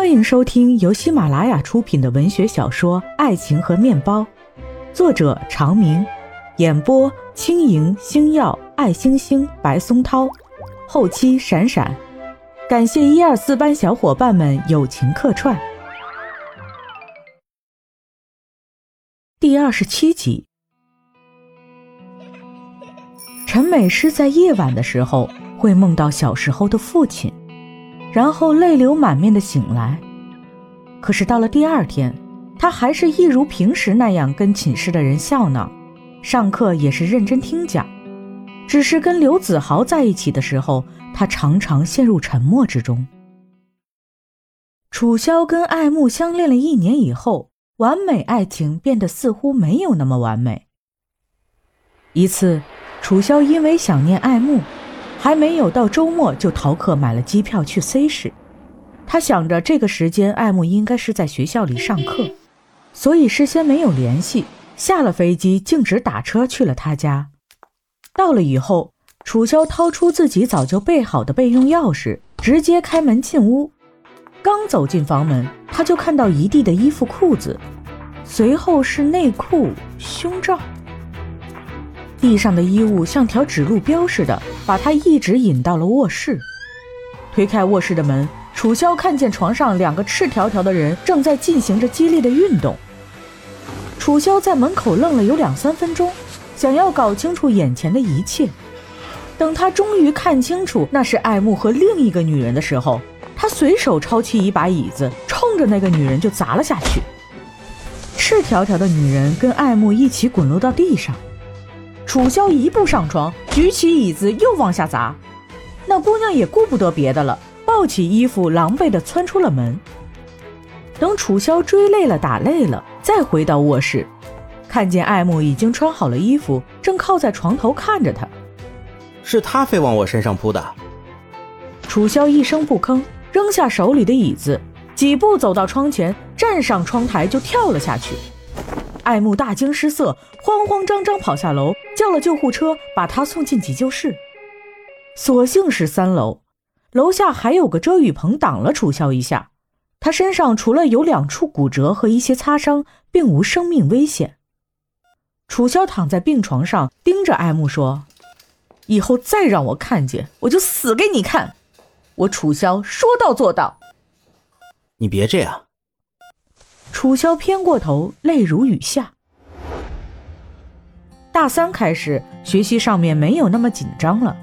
欢迎收听由喜马拉雅出品的文学小说《爱情和面包》，作者长明，演播轻盈、星耀、爱星星、白松涛，后期闪闪，感谢一二四班小伙伴们友情客串。第二十七集，陈美诗在夜晚的时候会梦到小时候的父亲。然后泪流满面的醒来，可是到了第二天，他还是一如平时那样跟寝室的人笑闹，上课也是认真听讲，只是跟刘子豪在一起的时候，他常常陷入沉默之中。楚萧跟爱慕相恋了一年以后，完美爱情变得似乎没有那么完美。一次，楚萧因为想念爱慕。还没有到周末，就逃课买了机票去 C 市。他想着这个时间艾慕应该是在学校里上课，所以事先没有联系。下了飞机，径直打车去了他家。到了以后，楚萧掏出自己早就备好的备用钥匙，直接开门进屋。刚走进房门，他就看到一地的衣服裤子，随后是内裤、胸罩。地上的衣物像条指路标似的，把他一直引到了卧室。推开卧室的门，楚萧看见床上两个赤条条的人正在进行着激烈的运动。楚萧在门口愣了有两三分钟，想要搞清楚眼前的一切。等他终于看清楚那是爱慕和另一个女人的时候，他随手抄起一把椅子，冲着那个女人就砸了下去。赤条条的女人跟爱慕一起滚落到地上。楚萧一步上床，举起椅子又往下砸，那姑娘也顾不得别的了，抱起衣服，狼狈地窜出了门。等楚萧追累了、打累了，再回到卧室，看见爱慕已经穿好了衣服，正靠在床头看着他。是他非往我身上扑的。楚萧一声不吭，扔下手里的椅子，几步走到窗前，站上窗台就跳了下去。爱慕大惊失色，慌慌张张跑下楼。叫了救护车，把他送进急救室。所幸是三楼，楼下还有个遮雨棚挡了楚萧一下。他身上除了有两处骨折和一些擦伤，并无生命危险。楚萧躺在病床上，盯着爱慕说：“以后再让我看见，我就死给你看。我楚萧说到做到。”你别这样。楚萧偏过头，泪如雨下。大三开始，学习上面没有那么紧张了。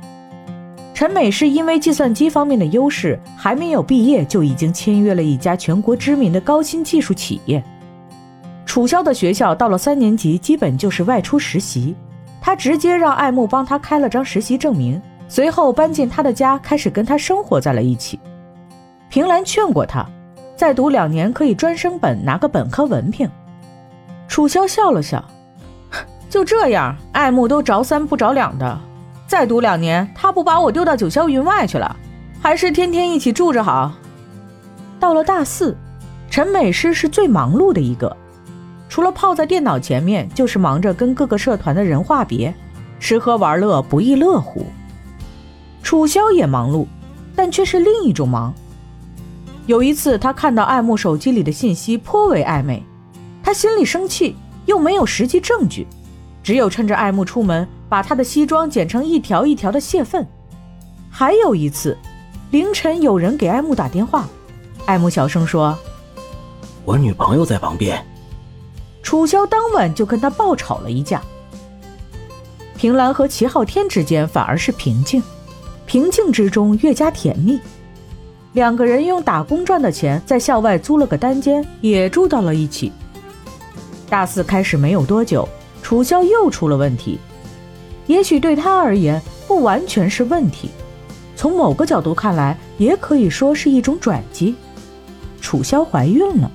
陈美是因为计算机方面的优势，还没有毕业就已经签约了一家全国知名的高新技术企业。楚萧的学校到了三年级，基本就是外出实习。他直接让爱慕帮他开了张实习证明，随后搬进他的家，开始跟他生活在了一起。平兰劝过他，再读两年可以专升本，拿个本科文凭。楚萧笑了笑。就这样，爱慕都着三不着两的，再读两年，他不把我丢到九霄云外去了，还是天天一起住着好。到了大四，陈美诗是最忙碌的一个，除了泡在电脑前面，就是忙着跟各个社团的人话别，吃喝玩乐不亦乐乎。楚萧也忙碌，但却是另一种忙。有一次，他看到爱慕手机里的信息颇为暧昧，他心里生气，又没有实际证据。只有趁着爱慕出门，把他的西装剪成一条一条的泄愤。还有一次，凌晨有人给爱慕打电话，爱慕小声说：“我女朋友在旁边。”楚萧当晚就跟他爆吵了一架。平兰和齐昊天之间反而是平静，平静之中越加甜蜜。两个人用打工赚的钱在校外租了个单间，也住到了一起。大四开始没有多久。楚萧又出了问题，也许对他而言不完全是问题，从某个角度看来，也可以说是一种转机。楚萧怀孕了，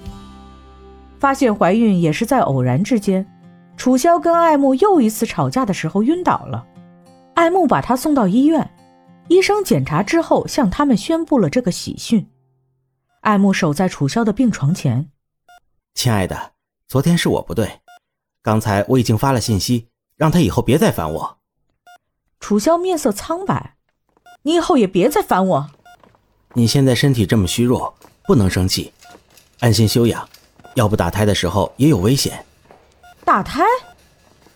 发现怀孕也是在偶然之间。楚萧跟爱慕又一次吵架的时候晕倒了，爱慕把他送到医院，医生检查之后向他们宣布了这个喜讯。爱慕守在楚萧的病床前，亲爱的，昨天是我不对。刚才我已经发了信息，让他以后别再烦我。楚萧面色苍白，你以后也别再烦我。你现在身体这么虚弱，不能生气，安心休养，要不打胎的时候也有危险。打胎？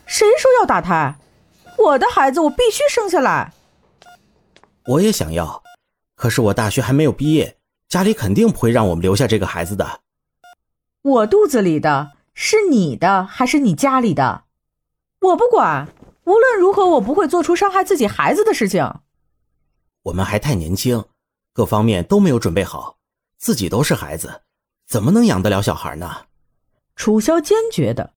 谁说要打胎？我的孩子我必须生下来。我也想要，可是我大学还没有毕业，家里肯定不会让我们留下这个孩子的。我肚子里的是你的还是你家里的？我不管，无论如何我不会做出伤害自己孩子的事情。我们还太年轻，各方面都没有准备好，自己都是孩子，怎么能养得了小孩呢？楚萧坚决的。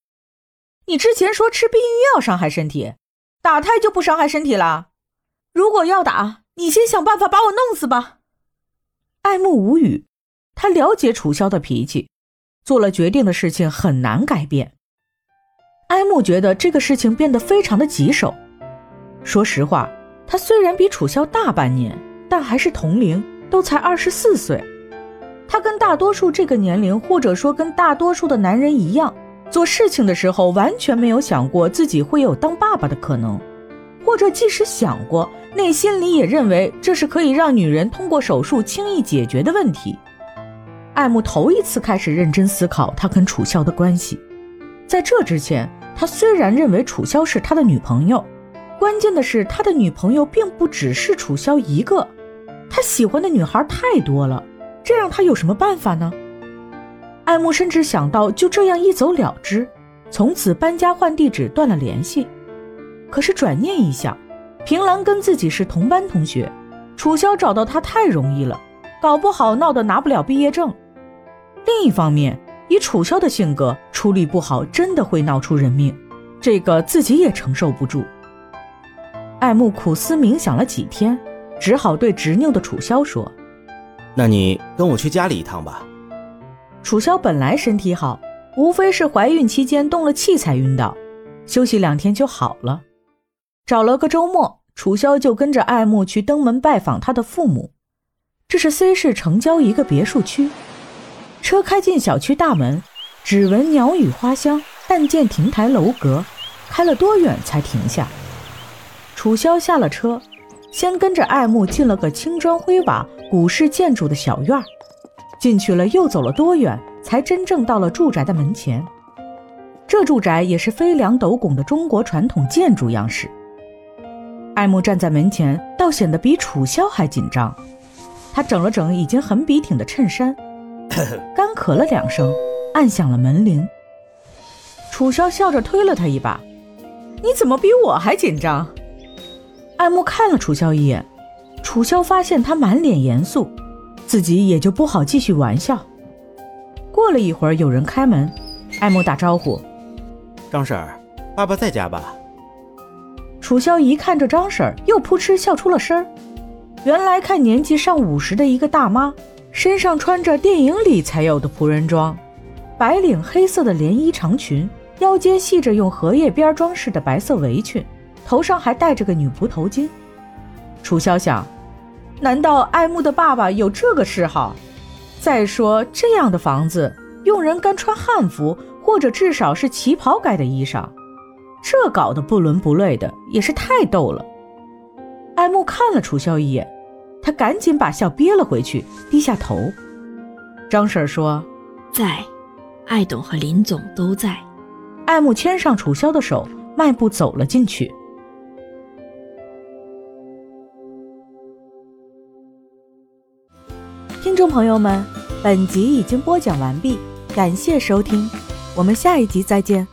你之前说吃避孕药伤害身体，打胎就不伤害身体了？如果要打，你先想办法把我弄死吧。爱慕无语，他了解楚萧的脾气，做了决定的事情很难改变。艾木觉得这个事情变得非常的棘手。说实话，他虽然比楚萧大半年，但还是同龄，都才二十四岁。他跟大多数这个年龄，或者说跟大多数的男人一样。做事情的时候完全没有想过自己会有当爸爸的可能，或者即使想过，内心里也认为这是可以让女人通过手术轻易解决的问题。爱慕头一次开始认真思考他跟楚萧的关系，在这之前，他虽然认为楚萧是他的女朋友，关键的是他的女朋友并不只是楚萧一个，他喜欢的女孩太多了，这让他有什么办法呢？爱慕甚至想到就这样一走了之，从此搬家换地址，断了联系。可是转念一想，平兰跟自己是同班同学，楚萧找到他太容易了，搞不好闹得拿不了毕业证。另一方面，以楚萧的性格，处理不好真的会闹出人命，这个自己也承受不住。爱慕苦思冥想了几天，只好对执拗的楚萧说：“那你跟我去家里一趟吧。”楚萧本来身体好，无非是怀孕期间动了气才晕倒，休息两天就好了。找了个周末，楚萧就跟着爱慕去登门拜访他的父母。这是 C 市城郊一个别墅区。车开进小区大门，只闻鸟语花香，但见亭台楼阁，开了多远才停下。楚萧下了车，先跟着爱慕进了个青砖灰瓦、古式建筑的小院儿。进去了，又走了多远，才真正到了住宅的门前。这住宅也是飞梁斗拱的中国传统建筑样式。爱慕站在门前，倒显得比楚萧还紧张。他整了整已经很笔挺的衬衫，干咳了两声，按响了门铃。楚萧笑着推了他一把：“你怎么比我还紧张？”爱慕看了楚萧一眼，楚萧发现他满脸严肃。自己也就不好继续玩笑。过了一会儿，有人开门，爱慕打招呼：“张婶儿，爸爸在家吧？”楚萧一看这张婶儿，又扑哧笑出了声儿。原来看年纪上五十的一个大妈，身上穿着电影里才有的仆人装，白领黑色的连衣长裙，腰间系着用荷叶边装饰的白色围裙，头上还戴着个女仆头巾。楚萧想。难道爱慕的爸爸有这个嗜好？再说这样的房子，佣人干穿汉服，或者至少是旗袍改的衣裳，这搞得不伦不类的，也是太逗了。爱慕看了楚萧一眼，他赶紧把笑憋了回去，低下头。张婶说：“在，艾董和林总都在。”艾木牵上楚萧的手，迈步走了进去。听众朋友们，本集已经播讲完毕，感谢收听，我们下一集再见。